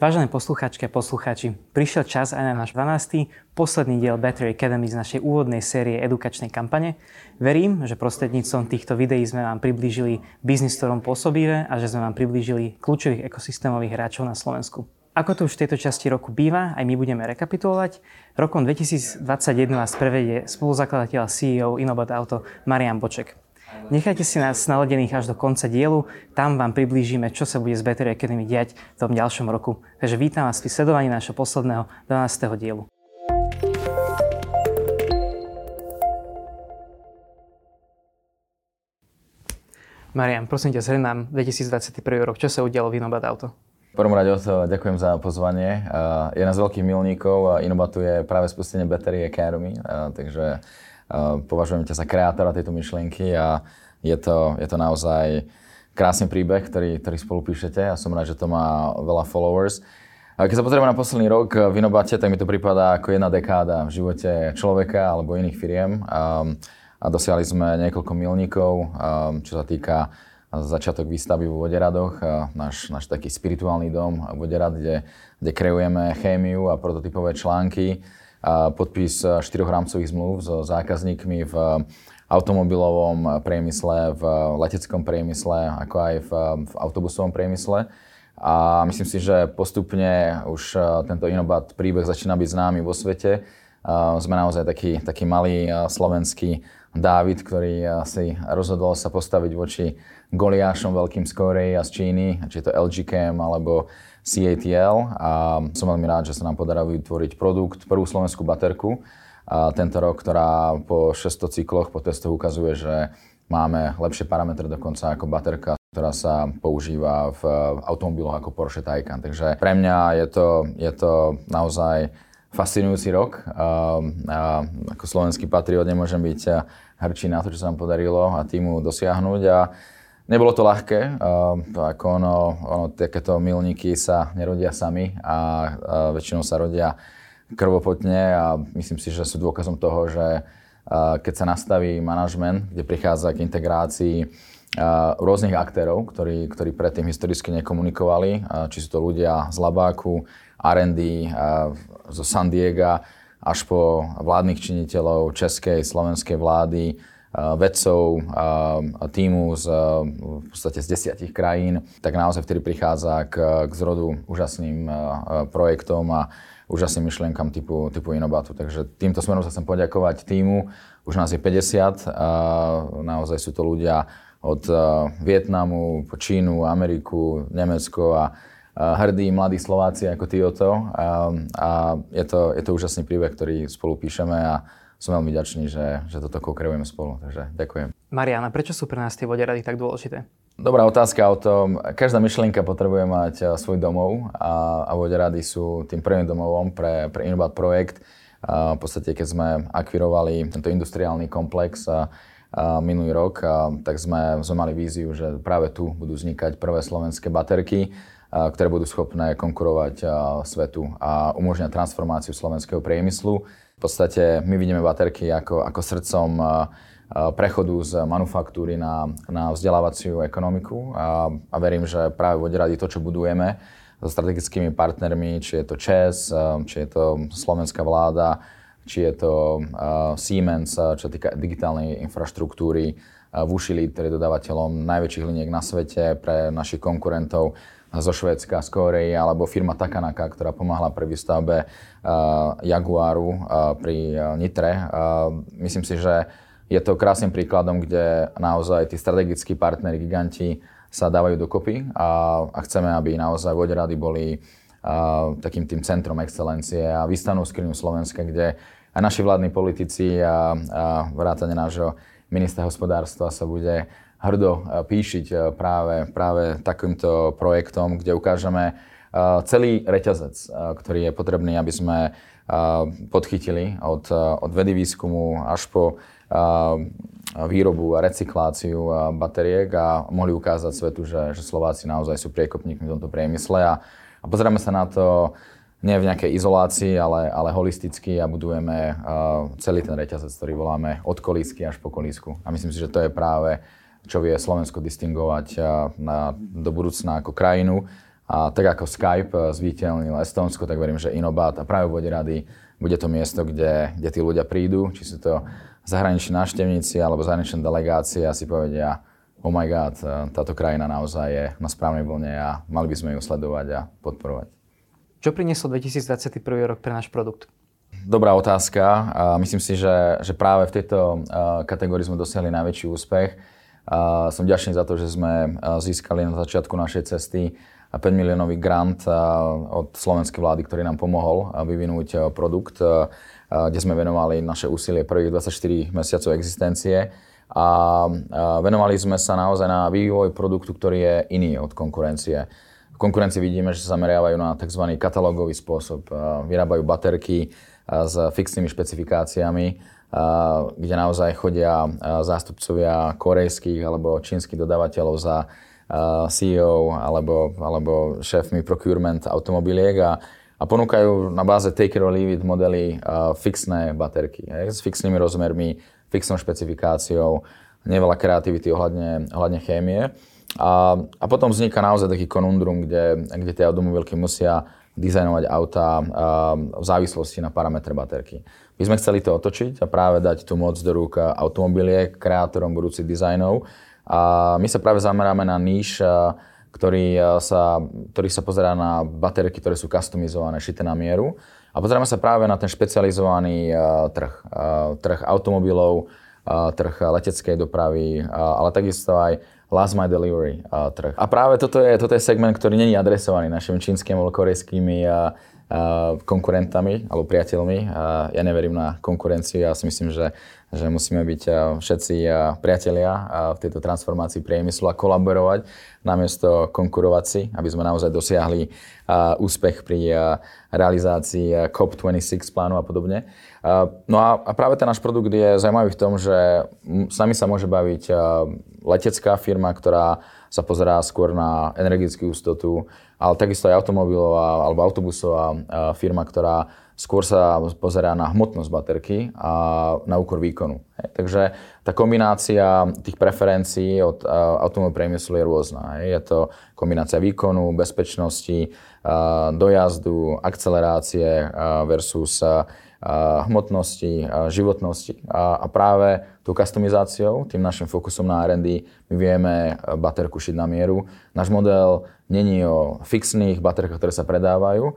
Vážené poslucháčky a poslucháči, prišiel čas aj na náš 12. posledný diel Battery Academy z našej úvodnej série edukačnej kampane. Verím, že prostredníctvom týchto videí sme vám priblížili biznis, ktorom pôsobíme a že sme vám priblížili kľúčových ekosystémových hráčov na Slovensku. Ako to už v tejto časti roku býva, aj my budeme rekapitulovať. Rokom 2021 vás prevedie spoluzakladateľ CEO Inobot Auto Marian Boček. Nechajte si nás naladených až do konca dielu, tam vám priblížime, čo sa bude z Battery Academy diať v tom ďalšom roku. Takže vítam vás pri sledovaní nášho posledného 12. dielu. Marian, prosím ťa, zhrň nám 2021 rok. Čo sa udialo v Inobat Auto? V prvom rade ďakujem za pozvanie. Je z veľkých milníkov. Inobatu je práve spustenie Battery Academy, takže Považujem ťa za kreatora tejto myšlienky a je to, je to naozaj krásny príbeh, ktorý, ktorý spolu píšete a som rád, že to má veľa followers. Keď sa pozrieme na posledný rok v Inobate, tak mi to prípada ako jedna dekáda v živote človeka alebo iných firiem. A dosiahli sme niekoľko milníkov, čo sa týka začiatok výstavy vo Voderadoch, náš, náš taký spirituálny dom Voderad, kde, kde kreujeme chémiu a prototypové články podpis e, štyroch rámcových zmluv so zákazníkmi v automobilovom priemysle, v leteckom priemysle, ako aj v, v autobusovom priemysle. A myslím si, že postupne už e, tento Inobat príbeh začína byť známy vo svete. Sme naozaj taký, taký malý e, slovenský Dávid, ktorý si rozhodol sa postaviť voči Goliášom veľkým z Korei a z Číny, či je to LG Chem alebo CATL a som veľmi rád, že sa nám podarilo vytvoriť produkt, prvú slovenskú baterku a tento rok, ktorá po 600 cykloch po testoch ukazuje, že máme lepšie parametre dokonca ako baterka, ktorá sa používa v automobiloch ako Porsche Taycan. Takže pre mňa je to, je to naozaj fascinujúci rok. A, a ako slovenský patriot nemôžem byť hrdší na to, čo sa nám podarilo a týmu dosiahnuť. A Nebolo to ľahké, uh, to ako ono, ono, takéto milníky sa nerodia sami a uh, väčšinou sa rodia krvopotne a myslím si, že sú dôkazom toho, že uh, keď sa nastaví manažment, kde prichádza k integrácii rôznych aktérov, ktorí, ktorí predtým historicky nekomunikovali, či sú to ľudia z Labáku, R&D, zo San Diego, až po vládnych činiteľov českej, slovenskej vlády, vedcov týmu z, v podstate z desiatich krajín, tak naozaj vtedy prichádza k, k zrodu úžasným projektom a úžasným myšlienkam typu, typu Inobatu. Takže týmto smerom sa chcem poďakovať týmu. Už nás je 50 a naozaj sú to ľudia od Vietnamu, po Čínu, Ameriku, Nemecko a hrdí mladí Slováci ako ty o to. A, a je, to, je to úžasný príbeh, ktorý spolu píšeme a som veľmi ďačný, že, že toto kokreujeme spolu. Takže ďakujem. Mariana, prečo sú pre nás tie voderady tak dôležité? Dobrá otázka o tom. Každá myšlienka potrebuje mať eh, svoj domov a, a voderady sú tým prvým domovom pre, pre Innobat projekt. A v podstate, keď sme akvirovali tento industriálny komplex a minulý rok, tak sme, sme mali víziu, že práve tu budú vznikať prvé slovenské baterky, ktoré budú schopné konkurovať svetu a umožňať transformáciu slovenského priemyslu. V podstate my vidíme baterky ako, ako srdcom prechodu z manufaktúry na, na vzdelávaciu ekonomiku a, a verím, že práve radi to, čo budujeme so strategickými partnermi, či je to ČES, či je to slovenská vláda, či je to Siemens, čo týka digitálnej infraštruktúry, Vushili, ktorý je dodávateľom najväčších liniek na svete pre našich konkurentov, zo Švédska, z Korei, alebo firma Takanaka, ktorá pomáhala pri výstavbe Jaguaru pri Nitre. Myslím si, že je to krásnym príkladom, kde naozaj tí strategickí partneri, giganti sa dávajú dokopy a, a chceme, aby naozaj voderady boli uh, takým tým centrom excelencie a výstavnou skriňou Slovenska, kde aj naši vládni politici a, a vrátane nášho ministra hospodárstva sa bude hrdo e, píšiť e, práve, práve takýmto projektom, kde ukážeme e, celý reťazec, ktorý je potrebný, aby sme podchytili od, od vedy výskumu až po výrobu a recykláciu batériek a mohli ukázať svetu, že, že Slováci naozaj sú priekopníkmi v tomto priemysle. A, a pozrieme sa na to nie v nejakej izolácii, ale, ale holisticky a budujeme celý ten reťazec, ktorý voláme od kolísky až po kolísku. A myslím si, že to je práve čo vie Slovensko distingovať na, do budúcna ako krajinu A tak ako Skype zviditeľnil Estonsko, tak verím, že Inobat a práve bude rady bude to miesto, kde, kde tí ľudia prídu, či sú to zahraniční návštevníci alebo zahraničné delegácie a si povedia, oh my god, táto krajina naozaj je na správnej vlne a mali by sme ju sledovať a podporovať. Čo priniesol 2021 rok pre náš produkt? Dobrá otázka. Myslím si, že, že práve v tejto kategórii sme dosiahli najväčší úspech. Som ďačný za to, že sme získali na začiatku našej cesty 5 miliónový grant od slovenskej vlády, ktorý nám pomohol vyvinúť produkt, kde sme venovali naše úsilie prvých 24 mesiacov existencie. A venovali sme sa naozaj na vývoj produktu, ktorý je iný od konkurencie konkurencii vidíme, že sa zameriavajú na tzv. katalógový spôsob. Vyrábajú baterky s fixnými špecifikáciami, kde naozaj chodia zástupcovia korejských alebo čínskych dodávateľov za CEO alebo, alebo šéfmi procurement automobiliek a, a ponúkajú na báze take it or leave it modely fixné baterky s fixnými rozmermi, fixnou špecifikáciou, neveľa kreativity ohľadne, ohľadne chémie. A, a potom vzniká naozaj taký konundrum, kde, kde tie automobilky musia dizajnovať auta v závislosti na parametre baterky. My sme chceli to otočiť a práve dať tú moc do rúk automobiliek, kreátorom budúcich dizajnov. A my sa práve zameráme na níž, ktorý sa, ktorý sa pozerá na baterky, ktoré sú customizované, šité na mieru. A pozeráme sa práve na ten špecializovaný trh. Trh automobilov, trh leteckej dopravy, ale takisto aj last mile delivery trh. A práve toto je, toto je segment, ktorý není adresovaný našimi čínskymi alebo korejskými konkurentami alebo priateľmi. Ja neverím na konkurenciu, ja si myslím, že, že musíme byť všetci priatelia v tejto transformácii priemyslu a kolaborovať namiesto konkurovať si, aby sme naozaj dosiahli úspech pri realizácii uh, COP26 plánu a podobne. No a, práve ten náš produkt je zaujímavý v tom, že s nami sa môže baviť letecká firma, ktorá sa pozerá skôr na energetickú ústotu, ale takisto aj automobilová alebo autobusová uh, firma, ktorá skôr sa pozerá na hmotnosť baterky a na úkor výkonu. Hej. Takže tá kombinácia tých preferencií od uh, automobilového priemyslu je rôzna. Hej. Je to kombinácia výkonu, bezpečnosti, uh, dojazdu, akcelerácie versus hmotnosti, životnosti. A, práve tou customizáciou, tým našim fokusom na R&D, my vieme baterku šiť na mieru. Náš model není o fixných baterkách, ktoré sa predávajú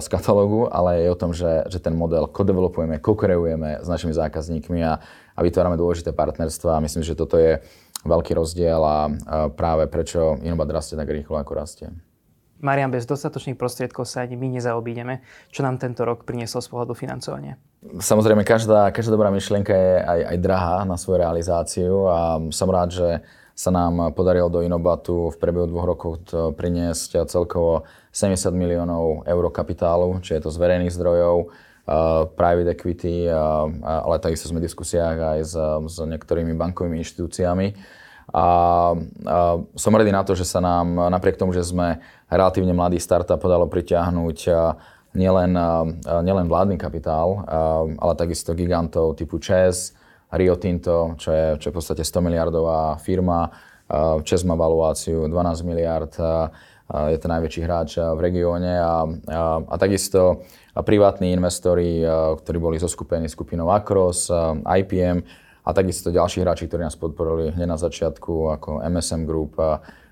z katalógu, ale je o tom, že, že ten model kodevelopujeme, kokreujeme s našimi zákazníkmi a, a vytvárame dôležité partnerstva. Myslím, že toto je veľký rozdiel a, a práve prečo Inobat rastie tak rýchlo, ako rastie. Marian, bez dostatočných prostriedkov sa ani my nezaobídeme. Čo nám tento rok priniesol z pohľadu financovania? Samozrejme, každá, každá dobrá myšlienka je aj, aj drahá na svoju realizáciu a som rád, že sa nám podarilo do Inobatu v priebehu dvoch rokov priniesť celkovo 70 miliónov eur kapitálu, či je to z verejných zdrojov, private equity, ale takisto sme v diskusiách aj s, s niektorými bankovými inštitúciami. A, a som hrdý na to, že sa nám napriek tomu, že sme relatívne mladý startup podalo pritiahnuť nielen, nielen vládny kapitál, ale takisto gigantov typu ČES, Rio Tinto, čo je, čo je v podstate 100 miliardová firma. ČES má valuáciu 12 miliard, je to najväčší hráč v regióne a, a, a takisto privátni investori, ktorí boli zoskupení skupinou Acros, IPM a takisto ďalší hráči, ktorí nás podporili hneď na začiatku, ako MSM Group,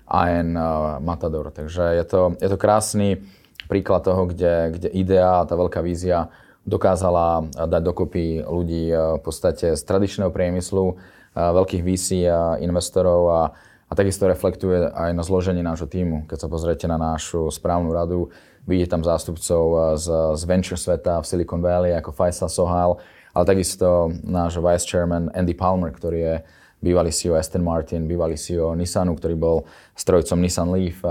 AN Matador. Takže je to, je to krásny príklad toho, kde, kde idea tá veľká vízia dokázala dať dokopy ľudí v podstate z tradičného priemyslu, veľkých VC a investorov a, a takisto reflektuje aj na zloženie nášho týmu. Keď sa pozriete na našu správnu radu, vidíte tam zástupcov z, z venture sveta v Silicon Valley ako Faisal Sohal, ale takisto náš vice chairman Andy Palmer, ktorý je bývalý CEO Aston Martin, bývalý CEO Nissanu, ktorý bol strojcom Nissan Leaf.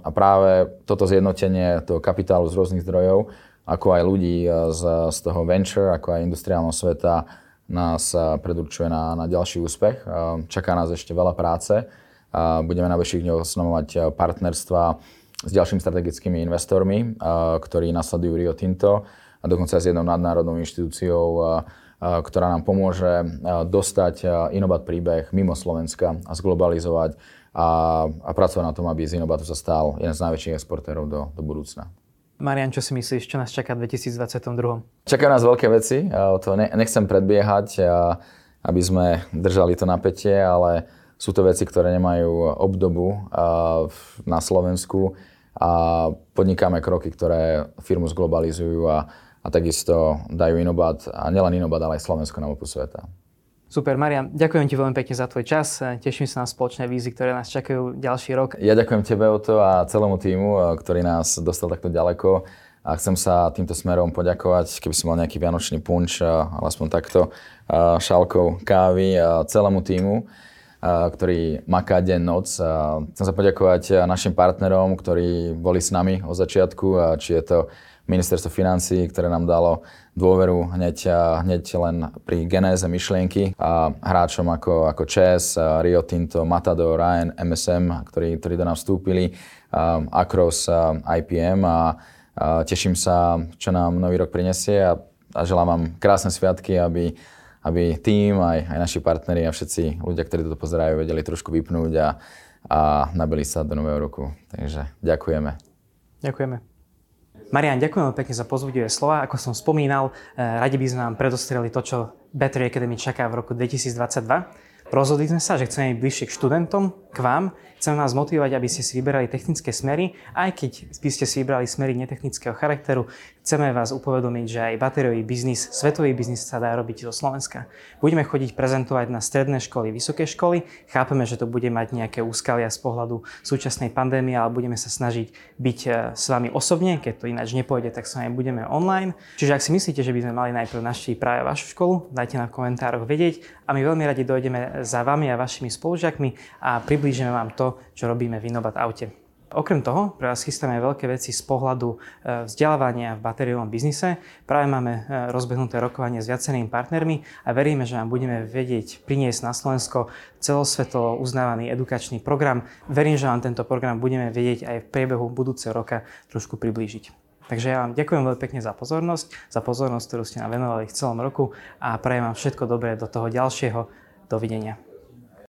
A práve toto zjednotenie toho kapitálu z rôznych zdrojov, ako aj ľudí z, z toho venture, ako aj industriálneho sveta, nás predurčuje na, na ďalší úspech. Čaká nás ešte veľa práce. Budeme na väčších dňoch osnovať partnerstva s ďalšími strategickými investormi, ktorí nasledujú Rio Tinto a dokonca s jednou nadnárodnou inštitúciou ktorá nám pomôže dostať Inobat príbeh mimo Slovenska a zglobalizovať a, a pracovať na tom, aby z Inobatu sa stal jeden z najväčších exportérov do, do budúcna. Marian, čo si myslíš, čo nás čaká v 2022? Čakajú nás veľké veci, to nechcem predbiehať, aby sme držali to napätie, ale sú to veci, ktoré nemajú obdobu na Slovensku a podnikáme kroky, ktoré firmu zglobalizujú a, a takisto dajú Inobat, a nielen Inobat, ale aj Slovensko na mapu sveta. Super, Marian, ďakujem ti veľmi pekne za tvoj čas. Teším sa na spoločné vízy, ktoré nás čakajú ďalší rok. Ja ďakujem tebe o to a celému týmu, ktorý nás dostal takto ďaleko. A chcem sa týmto smerom poďakovať, keby som mal nejaký vianočný punč, ale aspoň takto, šálkou kávy a celému týmu, ktorý maká deň, noc. Chcem sa poďakovať našim partnerom, ktorí boli s nami od začiatku, či je to ministerstvo financí, ktoré nám dalo dôveru hneď, hneď len pri genéze myšlienky a hráčom ako, ako ČES, Rio Tinto, Matador, Ryan, MSM, ktorí, ktorí do nás vstúpili, Acros, IPM a, a teším sa, čo nám nový rok prinesie a, a želám vám krásne sviatky, aby, aby tým, aj, aj naši partneri a všetci ľudia, ktorí toto pozerajú, vedeli trošku vypnúť a, a nabili sa do nového roku. Takže ďakujeme. Ďakujeme. Marian, ďakujem pekne za pozbudivé slova. Ako som spomínal, eh, radi by sme vám predostreli to, čo Battery Academy čaká v roku 2022. Rozhodli sme sa, že chceme byť bližšie k študentom, k vám. Chceme vás motivovať, aby ste si vyberali technické smery, aj keď by ste si vybrali smery netechnického charakteru. Chceme vás upovedomiť, že aj batériový biznis, svetový biznis sa dá robiť zo Slovenska. Budeme chodiť prezentovať na stredné školy, vysoké školy. Chápeme, že to bude mať nejaké úskalia z pohľadu súčasnej pandémie, ale budeme sa snažiť byť e, s vami osobne. Keď to ináč nepôjde, tak sa vami budeme online. Čiže ak si myslíte, že by sme mali najprv navštíviť práve vašu školu, dajte na komentároch vedieť a my veľmi radi dojdeme za vami a vašimi spolužiakmi a priblížime vám to, čo robíme v Innovat Aute. Okrem toho, pre vás chystáme veľké veci z pohľadu e, vzdelávania v batériovom biznise. Práve máme e, rozbehnuté rokovanie s viacerými partnermi a veríme, že vám budeme vedieť priniesť na Slovensko celosvetovo uznávaný edukačný program. Verím, že vám tento program budeme vedieť aj v priebehu budúceho roka trošku priblížiť. Takže ja vám ďakujem veľmi pekne za pozornosť, za pozornosť, ktorú ste nám venovali v celom roku a prajem vám všetko dobré do toho ďalšieho. Dovidenia.